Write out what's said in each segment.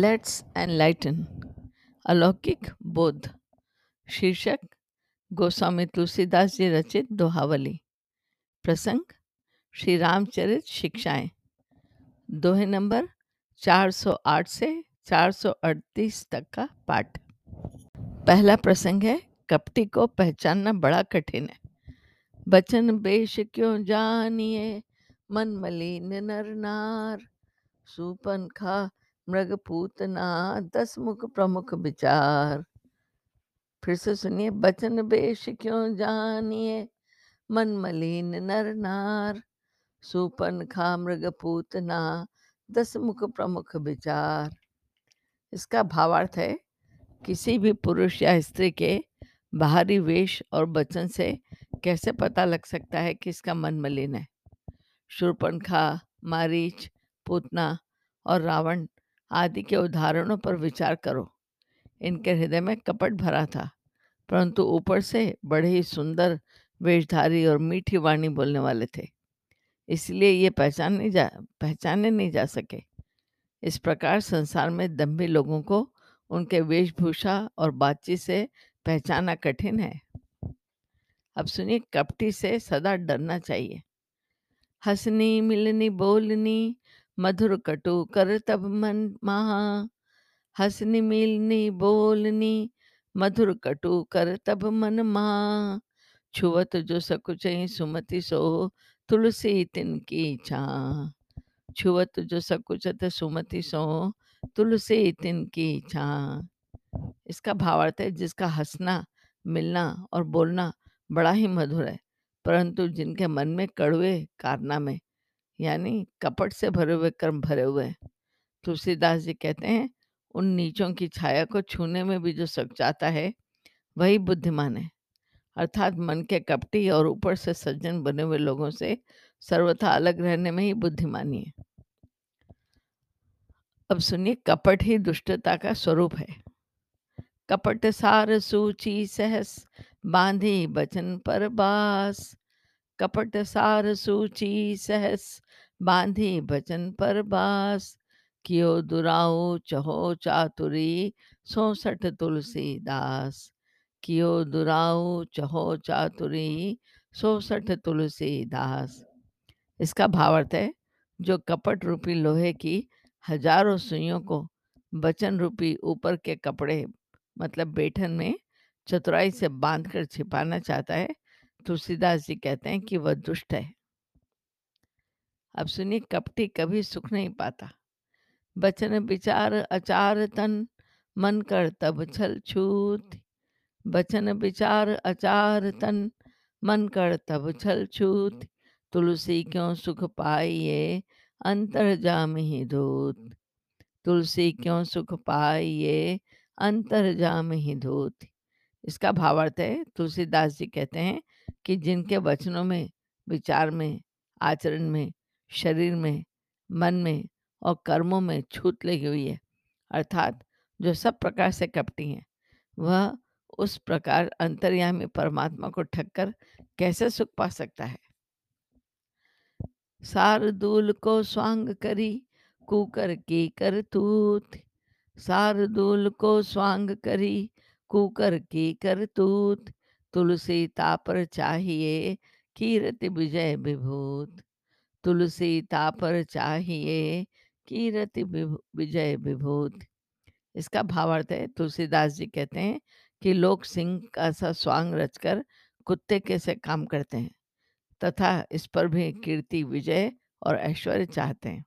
Let's enlighten अलौकिक बोध। शीर्षक, गोस्वामी तुलसीदास जी रचित दोहावली। प्रसंग, श्री रामचरित शिक्षाएँ। दोहे नंबर 408 से 438 तक का पाठ। पहला प्रसंग है, कपटी को पहचानना बड़ा कठिन है। बचन बेश क्यों जानिए, मन मलिन नर नार। सुपन खा मृग पूतना, दस मुख प्रमुख विचार। फिर से सुनिए, बचन बेश क्यों जानिए? मन मलिन नर नार। सुपन खा मृग पूतना, दस मुख प्रमुख विचार। इसका भावार्थ है, किसी भी पुरुष या स्त्री के बाहरी वेश और वचन से कैसे पता लग सकता है कि इसका मन मलिन है? शूर्पणखा मारीच, पूतना और रावण आदि के उदाहरणों पर विचार करो। इनके हृदय में कपट भरा था, परंतु ऊपर से बड़े ही सुंदर, वेशधारी और मीठी वाणी बोलने वाले थे। इसलिए ये पहचान नहीं जा, पहचाने नहीं जा सके। इस प्रकार संसार में दम्भी लोगों को उनके वेशभूषा और बातचीत से पहचाना कठिन है। अब सुनिए कपटी से सदा डरना चाहिए। हंसनी, मिलनी, बोलनी मधुर कटु कर तब मन महा, हंसनी, मिलनी, बोलनी, मधुर कटु कर तब मन महा। छुवत जो सकुच सुमति सो, तुलसी तिनकी छा छुवत जो सकुचत सुमति सो, तुलसी तिनकी छा इसका भावार्थ है, जिसका हंसना, मिलना और बोलना बड़ा ही मधुर है, परंतु जिनके मन में कड़वे कारनामे यानी कपट से भरे हुए, कर्म भरे हुए हैं। तुलसीदास जी कहते हैं, उन नीचों की छाया को छूने में भी जो सक जाता है, वही बुद्धिमान है। अर्थात मन के कपटी और ऊपर से सज्जन बने हुए लोगों से सर्वथा अलग रहने में ही बुद्धिमानी है। अब सुनिए, कपट ही दुष्टता का स्वरूप है। कपट सार सूची सहस, बांधी बचन पर बास। कपट सार सूची सहस बांधी बचन पर बास। कियो दुराओ चहो चातुरी सौसठ तुलसीदास कियो दुराओ चहो चातुरी सौसठ तुलसीदास इसका भावार्थ है, जो कपट रूपी लोहे की हज़ारों सुइयों को बचन रूपी ऊपर के कपड़े मतलब बेठन में चतुराई से बांधकर छिपाना चाहता है तुलसीदास जी कहते हैं कि वह दुष्ट है। अब सुनिए, कपटी कभी सुख नहीं पाता। बचन विचार अचार तन, मन कर तब छल छूत। बचन विचार अचार तन, मन कर तब छल छूत। तुलसी क्यों सुख पाइए, अंतर जाम ही धूत। तुलसी क्यों सुख पाइए, अंतर जाम ही धूत। इसका भावार्थ है, तुलसीदास जी कहते हैं कि जिनके वचनों में, विचार में, आचरण में, शरीर में, मन में और कर्मों में छूत लगी हुई है, अर्थात जो सब प्रकार से कपटी हैं, वह उस प्रकार अंतर्यामी परमात्मा को ठक्कर कैसे सुख पा सकता है? सारदूल को स्वांग करी, कुकर की करतूत सारदूल को स्वांग करी, कुकर की करतूत तुलसी तापर चाहिए, कीरति विजय विभूत। तुलसी तापर चाहिए, कीरति विजय विभूत। इसका भावार्थ है, तुलसीदास जी कहते हैं कि लोग सिंह का सा स्वांग रचकर कुत्ते के से काम करते हैं, तथा इस पर भी कीर्ति, विजय और ऐश्वर्य चाहते हैं।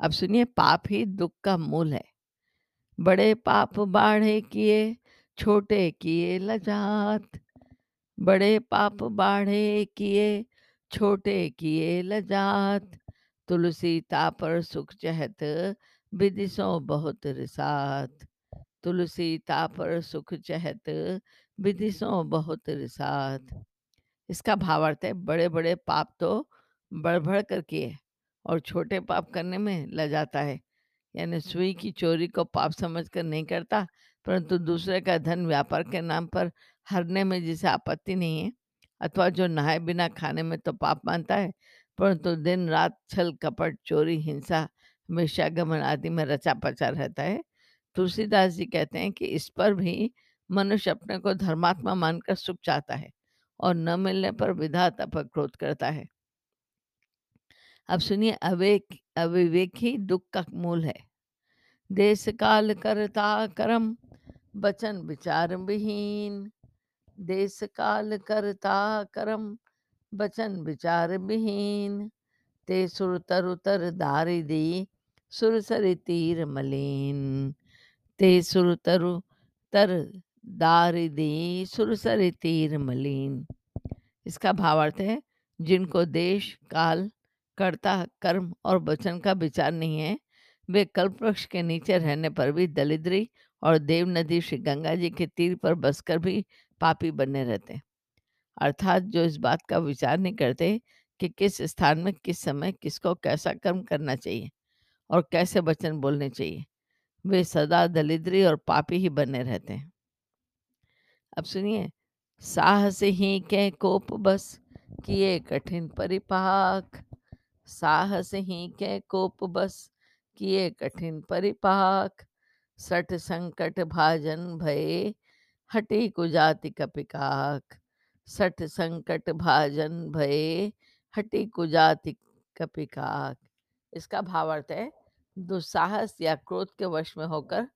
अब सुनिए, पाप ही दुख का मूल है। बड़े पाप बाढ़े किए छोटे किए लजात बड़े पाप बाढ़े किए छोटे किए लजात तुलसी तापर सुख चहत विदिशों बहुत रिसात। तुलसी तापर सुख चहत विदिशों बहुत रिसात। इसका भावार्थ है बड़े बड़े पाप तो बढ़ बढ़ कर किए और छोटे पाप करने में ल जाता है। यानी सुई की चोरी को पाप समझकर नहीं करता परंतु दूसरे का धन व्यापार के नाम पर हरने में जिसे आपत्ति नहीं है, अथवा जो नहाए बिना खाने में तो पाप मानता है, परंतु दिन रात छल, कपट, चोरी, हिंसा वेश्यागमन आदि में रचा पचा रहता है। तुलसीदास जी कहते हैं कि इस पर भी मनुष्य अपने को धर्मात्मा मानकर सुख चाहता है और न मिलने पर विधाता पर क्रोध करता है। अब सुनिए, अवेक, अविवेक ही दुख का मूल है। देश काल करता करम, बचन विचार विहीन। देश काल करता करम, बचन विचार विहीन। ते सुर तरु तर दारि दी, सुर सरि तीर मलीन। ते सुर तरु तर दारि दी, सुर सरि तीर मलीन। इसका भावार्थ है, जिनको देश काल कर्ता कर्म और वचन का विचार नहीं है वे कल्प वृक्ष के नीचे रहने पर भी दलिद्री और देव नदी श्री गंगा जी के तीर पर बसकर भी पापी बने रहते अर्थात जो इस बात का विचार नहीं करते कि किस स्थान में, किस समय किसको कैसा कर्म करना चाहिए और कैसे वचन बोलने चाहिए, वे सदा दलिद्री और पापी ही बने रहते हैं। अब सुनिए, साहस ही के कोप बस किए कठिन परिपाक, साहस ही के कोप बस किए कठिन परिपाक सठ संकट भाजन भये, हटी कुजाति कपिकाक। सठ संकट भाजन भये, हटी कुजाति कपिकाक। इसका भावार्थ है, दुस्साहस या क्रोध के वश में होकर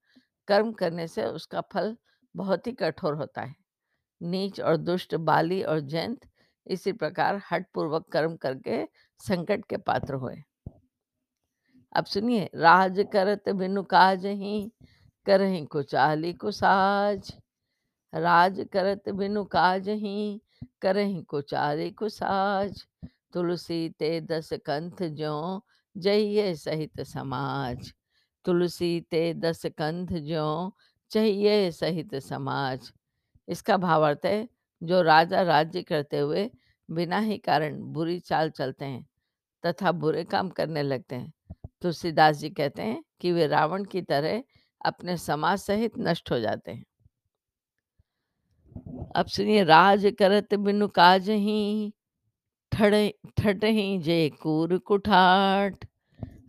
कर्म करने से उसका फल बहुत ही कठोर होता है। नीच और दुष्ट, बाली और जैंत इसी प्रकार हट पूर्वक कर्म करके संकट के पात्र हुए। अब सुनिए, राज करत बिनु काज ही, करही कुचाली कुसाज। राज करत बिनु काज ही, करही कुचाली कुसाज। तुलसी ते दस कंथ ज्यो जइये सहित समाज। तुलसी ते दस कंथ ज्यो चाहिए सहित समाज। इसका भावार्थ है, जो राजा राज्य करते हुए बिना ही कारण बुरी चाल चलते हैं, तथा बुरे काम करने लगते हैं। तुलसीदास जी कहते हैं कि वे रावण की तरह अपने समाज सहित नष्ट हो जाते हैं। अब सुनिए, राज करत बिनु काज ही ठट ही जय कूर कुठाट।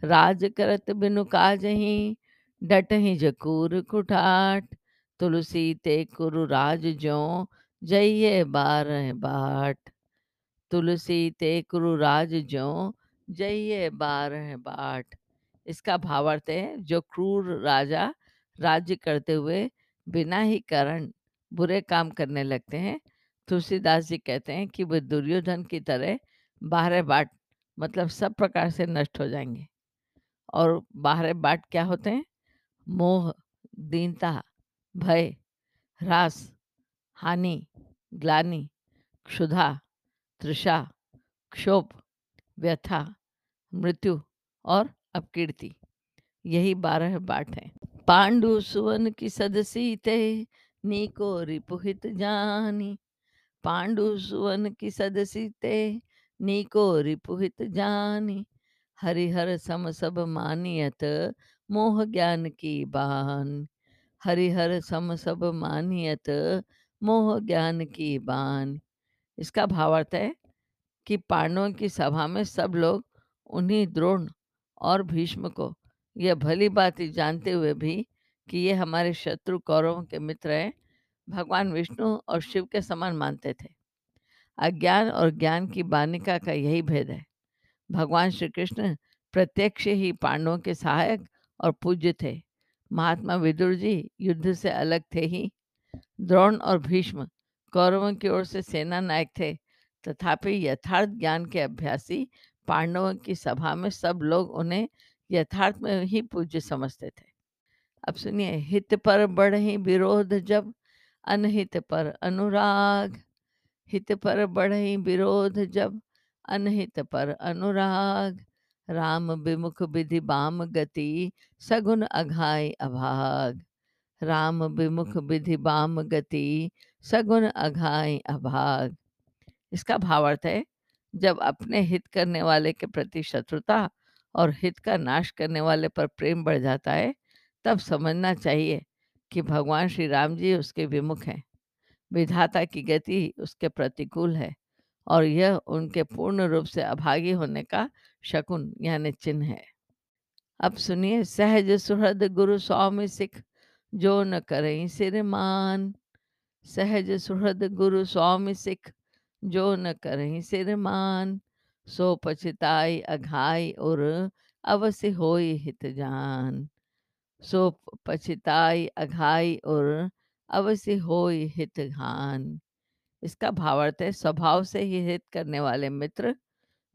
राज करत बिनु काज ही, डट ही जकूर कुठाट। तुलसी ते कुरु राज ज्यो जइये बारह बाट। तुलसी ते कुरु राज ज्यो जइये बारह बाट। इसका भावार्थ है, जो क्रूर राजा राज्य करते हुए बिना ही कारण बुरे काम करने लगते हैं। तुलसीदास जी कहते हैं कि वे दुर्योधन की तरह बारह बाट मतलब सब प्रकार से नष्ट हो जाएँगे। और बारह बाट क्या होते हैं? मोह, दीनता, भय, ह्रास, हानि, ग्लानि, क्षुधा, तृषा, क्षोभ, व्यथा, मृत्यु और अपकीर्ति यही बारह बाट। है पांडु सुवन की सदसी ते नीको रिपुहित जानी। पांडु सुवन की सदसी ते नीको रिपुहित जानी। हरिहर सम सब मानियत, मोह ज्ञान की बान। हरिहर सम सब मानियत, मोह ज्ञान की बान। इसका भावार्थ है कि पांडवों की सभा में सब लोग उन्हीं द्रोण और भीष्म को। यह भली बात ही जानते हुए भी कि ये हमारे शत्रु कौरवों के मित्र हैं, भगवान विष्णु और शिव के समान मानते थे। अज्ञान और ज्ञान की बानिका का यही भेद है। भगवान श्री कृष्ण प्रत्यक्ष ही पांडवों के सहायक और पूज्य थे। महात्मा विदुर जी युद्ध से अलग थे ही। द्रोण और भीष्म कौरवों की ओर से सेना नायक थे। तथापि यथार्थ ज्ञान के अभ्यासी पांडवों की सभा में सब लोग उन्हें यथार्थ में ही पूज्य समझते थे। अब सुनिए, हित पर बढ़े विरोध जब, अनहित पर अनुराग। हित पर बढ़े विरोध जब, अनहित पर अनुराग। राम विमुख विधि बाम गति सगुन अघाय अभाग। राम विमुख विधि बाम गति सगुन अघाय अभाग। इसका भावार्थ है जब अपने हित करने वाले के प्रति शत्रुता और हित का नाश करने वाले पर प्रेम बढ़ जाता है, तब समझना चाहिए कि भगवान श्री राम जी उसके विमुख हैं। विधाता की गति उसके प्रतिकूल है और यह उनके पूर्ण रूप से अभागी होने का शकुन यानी चिन्ह है। अब सुनिए, सहज सुहृद गुरु स्वामी सिख, जो न करें सिर मान। सहज सुहृद गुरु स्वामी सिख जो न करें, सिर मान, सो पछताई अघाई और अवश्य होई हित जान। सो पछताई अघाई और अवश्य होई हित घान। इसका भावार्थ है, स्वभाव से ही हित करने वाले मित्र,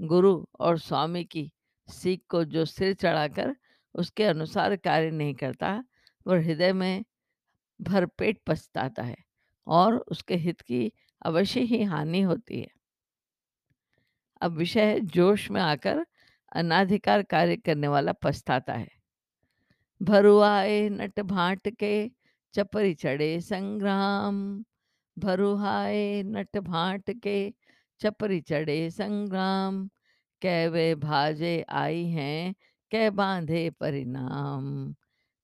गुरु और स्वामी की सीख को जो सिर चढ़ाकर उसके अनुसार कार्य नहीं करता, वह हृदय में भरपेट पछताता है और उसके हित की अवश्य ही हानि होती है। अब विषय जोश में आकर अनाधिकार कार्य करने वाला पछताता है। भरुआए नट भाट के चपरी चढ़े संग्राम। भरुहाए नट भाट के चपरी चढ़े संग्राम। कै वे भाजे आई हैं, कै बांधे परिणाम।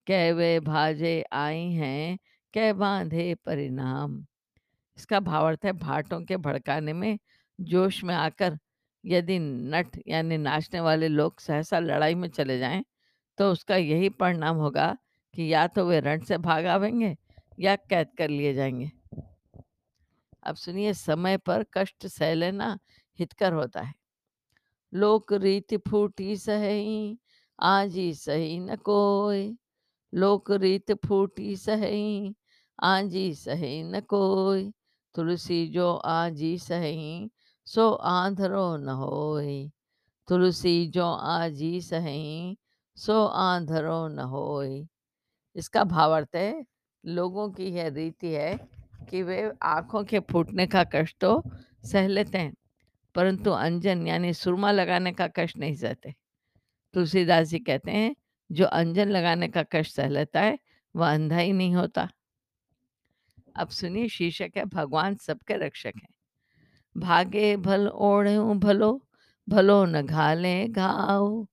कै वे भाजे आई हैं, कै बांधे परिणाम। इसका भावार्थ है भाटों के भड़काने में जोश में आकर यदि नट यानी नाचने वाले लोग सहसा लड़ाई में चले जाएँ तो उसका यही परिणाम होगा कि या तो वे रण से भाग आवेंगे या कैद कर लिए जाएँगे। अब सुनिए, समय पर कष्ट सह लेना हितकर होता है। लोक रीति फूटी सही आजी सही न कोई। लोक रीत फूटी सही आजी सही न कोय तुलसी जो आजी सही, सो आंधरो न होय तुलसी जो आजी सही, सो आंधरो न होय इसका भावार्थ है, लोगों की यह रीति है कि वे आँखों के फूटने का कष्ट तो सह लेते हैं, परंतु अंजन यानी सुरमा लगाने का कष्ट नहीं सहते। तुलसीदास जी कहते हैं, जो अंजन लगाने का कष्ट सह लेता है, वह अंधा ही नहीं होता। अब सुनिए, शीर्षक है, भगवान सबके रक्षक हैं। भागे भल ओढ़े भलो भलो न घाले घाव।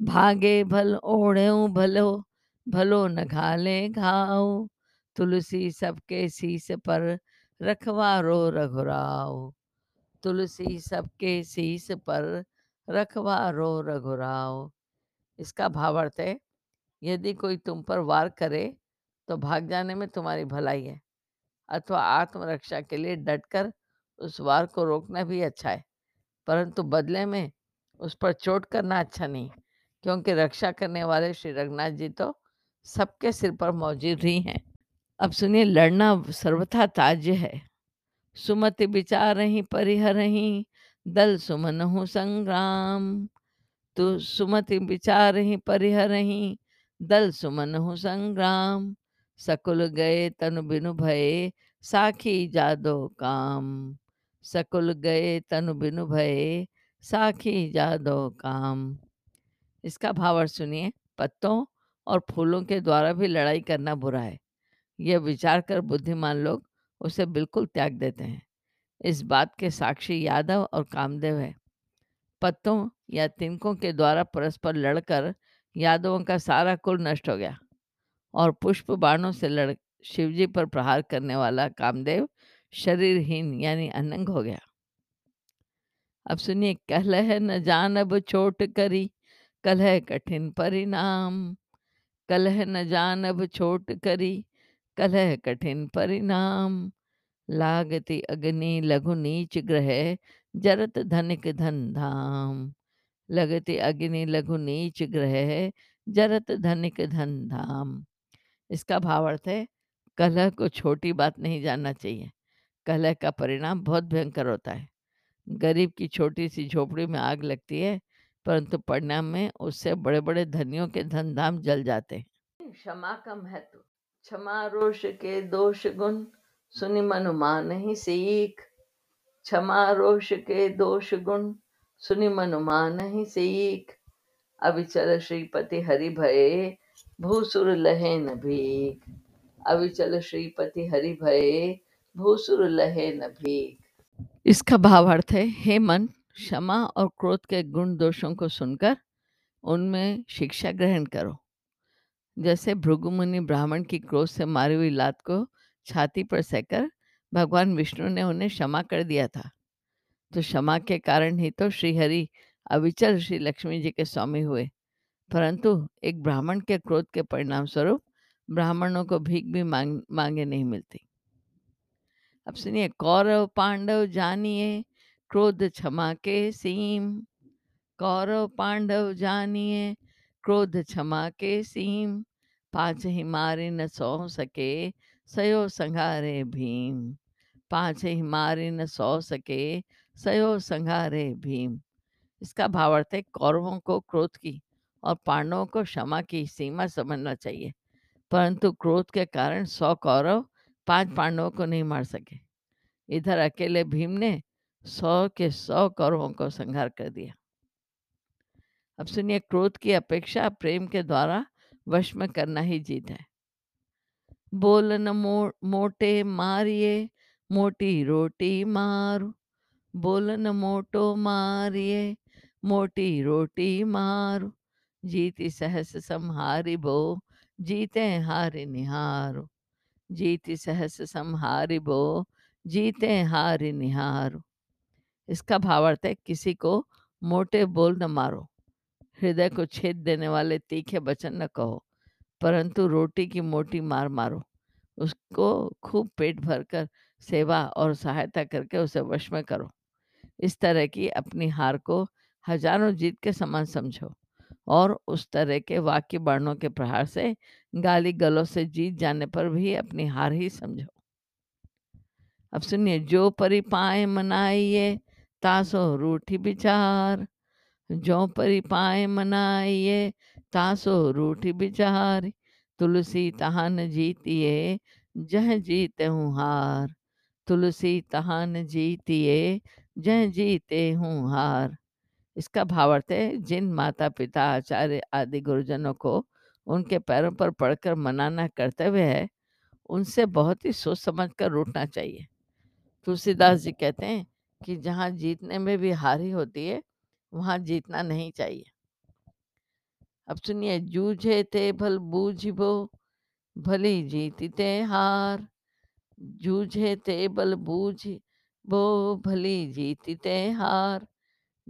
भागे भल ओढ़े भलो भलो न घाले घाव। तुलसी सबके शीस पर रखवारो रघुराव। तुलसी सबके शीस पर रखवारो रघुराव। इसका भावार्थ है, यदि कोई तुम पर वार करे तो भाग जाने में तुम्हारी भलाई है। अथवा आत्मरक्षा के लिए डटकर उस वार को रोकना भी अच्छा है। परंतु बदले में उस पर चोट करना अच्छा नहीं, क्योंकि रक्षा करने वाले श्री रघुनाथ जी तो सबके सिर पर मौजूद ही हैं। अब सुनिए, लड़ना सर्वथा ताज्य है। सुमति विचार ही परिहर परिहरहि दल सुमनहु संग्राम। तु सुमति विचारहि परिहरहि दल सुमनहु संग्राम। सकुल गए तनु बिनु भये, साखी जादो काम। सकुल गए तनु बिनु भये, साखी जादो काम। इसका भावार्थ सुनिए, पत्तों और फूलों के द्वारा भी लड़ाई करना बुरा है। यह विचार कर बुद्धिमान लोग उसे बिल्कुल त्याग देते हैं। इस बात के साक्षी यादव और कामदेव है। पत्तों या तिनकों के द्वारा परस्पर लड़कर यादवों का सारा कुल नष्ट हो गया। और पुष्प बाणों से लड़, शिवजी पर प्रहार करने वाला कामदेव शरीरहीन यानी अनंग हो गया। अब सुनिए, कलह न जानब छोट करी, कलह कठिन परिणाम। कलह न जानब छोट करी, कलह कठिन परिणाम। लागति अग्नि लघु नीच ग्रह, जरत धनिक धन धाम। लगति अग्नि लघु नीच ग्रह, जरत धनिक धन धाम। इसका भावार्थ है, कलह को छोटी बात नहीं जानना चाहिए। कलह का परिणाम बहुत भयंकर होता है। गरीब की छोटी सी झोपड़ी में आग लगती है, परंतु परिणाम में उससे बड़े बड़े धनियों के धन धाम जल जाते हैं। क्षमा का महत्व, क्षमा रोष के दोष गुण, सुनि मन मान ही सीख। क्षमा रोष के दोष गुण, सुनि मन मान ही सीख। अविचल श्रीपति हरि भये। भूसुर लहे न भीख। अविचल श्रीपति हरि भये, भूसुर लहे न भीख। इसका भावार्थ है, हे मन, क्षमा और क्रोध के गुण दोषों को सुनकर उनमें शिक्षा ग्रहण करो। जैसे भृगु मुनि ब्राह्मण की क्रोध से मारी हुई लात को छाती पर सहकर भगवान विष्णु ने उन्हें क्षमा कर दिया था। तो क्षमा के कारण ही तो श्रीहरि अविचल श्री लक्ष्मी जी के स्वामी हुए। परंतु एक ब्राह्मण के क्रोध के परिणाम स्वरूप ब्राह्मणों को भीख भी मांग, मांगे नहीं मिलती। अब सुनिए, कौरव, पांडव, जानिए, क्रोध क्षमा के सीम। कौरव, पांडव, जानिए, क्रोध क्षमा के सीम। पाँच ही मारे न सौ सके, सयो संघारे भीम। पाँच ही मारे न सौ सके, सयो संघारे भीम। इसका भावार्थ है कौरवों को क्रोध की और पांडवों को क्षमा की सीमा समझना चाहिए। परंतु क्रोध के कारण सौ कौरव पाँच पांडवों को नहीं मार सके। इधर अकेले भीम ने सौ के सौ कौरवों को संहार कर दिया। अब सुनिए क्रोध की अपेक्षा प्रेम के द्वारा वश में करना ही जीत है। बोलन मो, मोटे मारिए मोटी रोटी मारू। बोलन मोटो मारिए मोटी रोटी मारू। जीती सहस संहारी बो, जीते हारि निहारो। जीती सहस संहारी बो, जीते हारि निहारो। इसका भावार्थ है किसी को मोटे बोल न मारो। हृदय को छेद देने वाले तीखे वचन न कहो, परंतु रोटी की मोटी मार मारो। उसको खूब पेट भरकर सेवा और सहायता करके उसे वश में करो। इस तरह की अपनी हार को हज़ारों जीत के समान समझो। और उस तरह के वाक्य वर्णों के प्रहार से गाली गलों से जीत जाने पर भी अपनी हार ही समझो। अब सुनिए, जो परि पाए मनाइए, तासो रूठी विचार। जो परि पाए मनाइए, तासो रूठी विचार। तुलसी तहान जीतिए, जह जीते हूँ हार। तुलसी तहान जीतिए, जह जीते हूँ हार। इसका भावार्थ है, जिन माता पिता आचार्य आदि गुरुजनों को उनके पैरों पर पड़कर मनाना कर्तव्य है, उनसे बहुत ही सोच समझ कर रूठना चाहिए। तुलसीदास जी कहते हैं कि जहाँ जीतने में भी हार ही होती है, वहाँ जीतना नहीं चाहिए। अब सुनिए, जूझे थे भल बूझबो भली जीती ते हार। जूझे ते बल बूझ बो, भली जीती ते हार।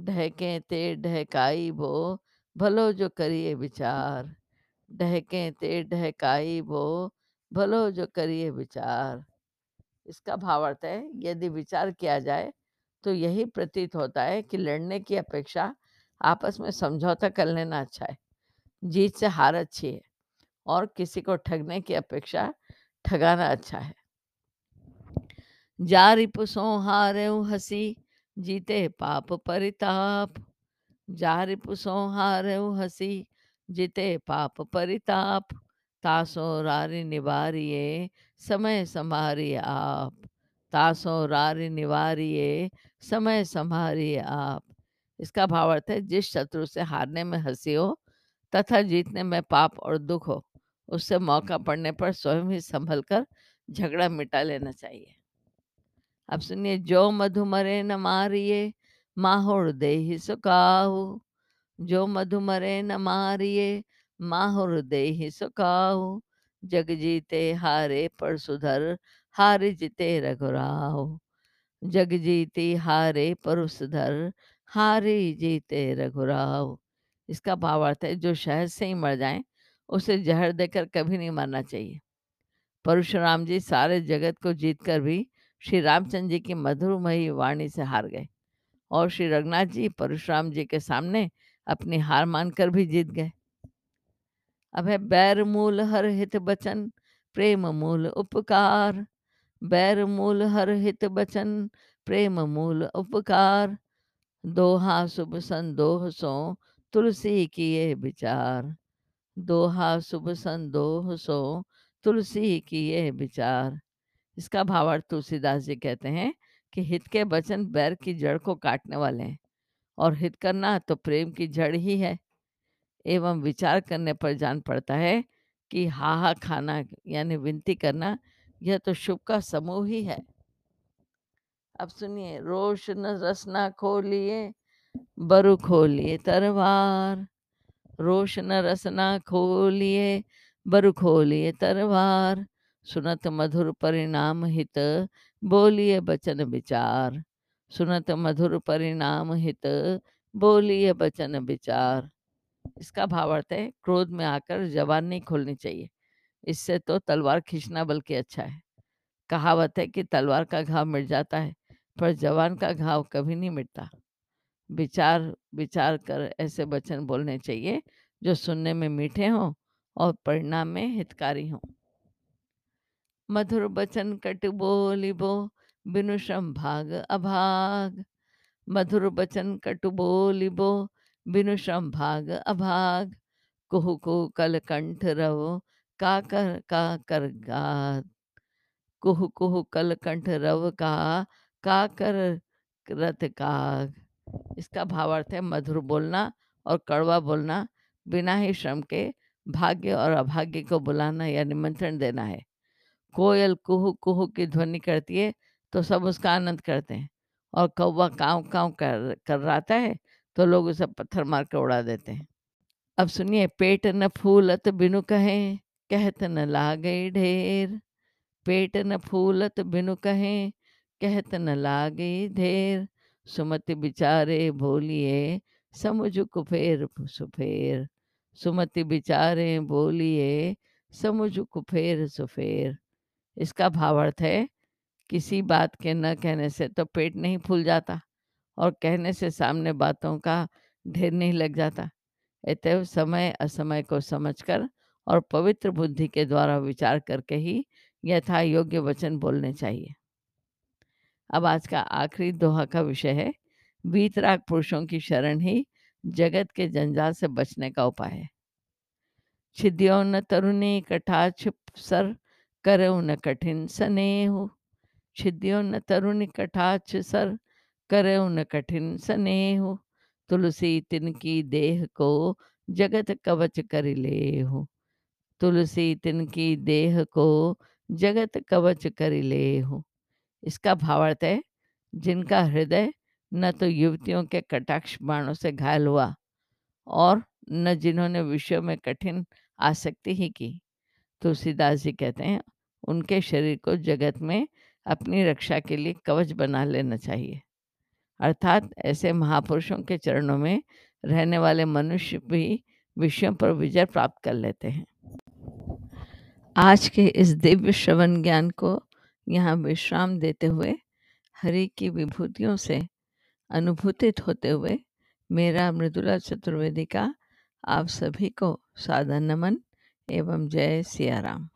ढहके ते ढहकाई बो, भलो जो करिए विचार। ढहके ते ढहकाई बो, भलो जो करिए विचार। इसका भावार्थ है, यदि विचार किया जाए तो यही प्रतीत होता है कि लड़ने की अपेक्षा आपस में समझौता कर लेना अच्छा है। जीत से हार अच्छी है, और किसी को ठगने की अपेक्षा ठगाना अच्छा है। जा रिपुसो हारे हसी जीते पाप परिताप। जा रिपुसो हारे हसी, जीते पाप परिताप। तासो रारी निवारिये समय संभारिए आप। तासो रारी निवारिये समय संभारिए आप। इसका भावार्थ है, जिस शत्रु से हारने में हँसी हो, तथा जीतने में पाप और दुख हो, उससे मौका पड़ने पर स्वयं ही संभल कर झगड़ा मिटा लेना चाहिए। अब सुनिए, जो मधुमरे न मारिए, माहुर दे ही सुकाहू जो मधुमरे न मारिए, माहुर दे ही सुकाहू जग जीते हारे पर सुधर, हार जीते रघुराव जग जीती हारे पर सुधर, हारी जीते रघुराव इसका भावार्थ है, जो शहद से ही मर जाए, उसे जहर देकर कभी नहीं मरना चाहिए। परशुराम जी सारे जगत को जीतकर भी श्री रामचंद्र जी की मधुरमयी वाणी से हार गए और श्री रघुनाथ जी परशुराम जी के सामने अपनी हार मानकर भी जीत गए। अब है बैर मूल हर हित बचन, प्रेम मूल उपकार। बैर मूल हर हित बचन, प्रेम मूल उपकार। दोहा शुभ संदोह सो तुलसी किए विचार। दोहा शुभ संदोह सो तुलसी किए विचार। इसका भावार्थ तुलसीदास जी कहते हैं कि हित के वचन बैर की जड़ को काटने वाले हैं, और हित करना तो प्रेम की जड़ ही है। एवं विचार करने पर जान पड़ता है कि हा हा खाना यानी विनती करना, यह तो शुभ का समूह ही है। अब सुनिए रोशन रसना खोलिए, बरु खोलिए तरवार। रोशन रसना खोलिए, बरु खोलिए तरवार। सुनत मधुर परिणाम हित, बोलिए बचन विचार। सुनत मधुर परिणाम हित, बोलिए बचन विचार। इसका भावार्थ है, क्रोध में आकर जबान नहीं खोलनी चाहिए। इससे तो तलवार खींचना बल्कि अच्छा है। कहावत है कि तलवार का घाव मिट जाता है, पर जवान का घाव कभी नहीं मिटता। विचार विचार कर ऐसे वचन बोलने चाहिए, जो सुनने में मीठे हों और परिणाम में हितकारी हों। मधुर बचन कट बोलिबो बिनु श्रम भाग अभाग। मधुर बचन कटु बोलिबो बिनु श्रम भाग अभाग। कुहु कुहु कल कंठ रवो का कर का कर गात कुहु कुहु कल कंठ रव का का कर रत काग। इसका भावार्थ है मधुर बोलना और कड़वा बोलना। बिना ही श्रम के भाग्य और अभाग्य को बुलाना या निमंत्रण देना है। कोयल कुहू कुहू की ध्वनि करती है तो सब उसका आनंद करते हैं। और कौवा काव काव कर रहा है तो लोग उसे पत्थर मार कर उड़ा देते हैं। अब सुनिए, पेट न फूलत बिनु कहे, कहत न लागे ढेर। पेट न फूलत बिनु कहे, कहत न लागे ढेर। सुमति बिचारे बोलिए, समुझ कुफेर सुफेर। सुमति बिचारे बोलिए, समुझ कुफेर सुफेर। इसका भावार्थ है, किसी बात के न कहने से तो पेट नहीं फूल जाता और कहने से सामने बातों का ढेर नहीं लग जाता। अतएव समय असमय को समझकर और पवित्र बुद्धि के द्वारा विचार करके ही यथा योग्य वचन बोलने चाहिए। अब आज का आखिरी दोहा का विषय है वीतराग पुरुषों की शरण ही जगत के जंजाल से बचने का उपाय है। छिद्यो न तरुणी कटाक्ष सर करो न कठिन स्नेह, छिद्यो न तरुण कटाक्ष सर, करो न कठिन स्नेह, तुलसी तिनकी देह को जगत कवच कर ले हो तुलसी तिनकी देह को जगत कवच कर ले हो इसका भावार्थ है, जिनका हृदय न तो युवतियों के कटाक्ष बाणों से घायल हुआ और न जिन्होंने विषयों में कठिन आसक्ति ही की। तुलसीदास जी कहते हैं, उनके शरीर को जगत में अपनी रक्षा के लिए कवच बना लेना चाहिए। अर्थात ऐसे महापुरुषों के चरणों में रहने वाले मनुष्य भी विषयों पर विजय प्राप्त कर लेते हैं। आज के इस दिव्य श्रवण ज्ञान को यहाँ विश्राम देते हुए, हरि की विभूतियों से अनुभूतित होते हुए मेरा मृदुला चतुर्वेदी का आप सभी को सादर नमन एवं जय सिया राम।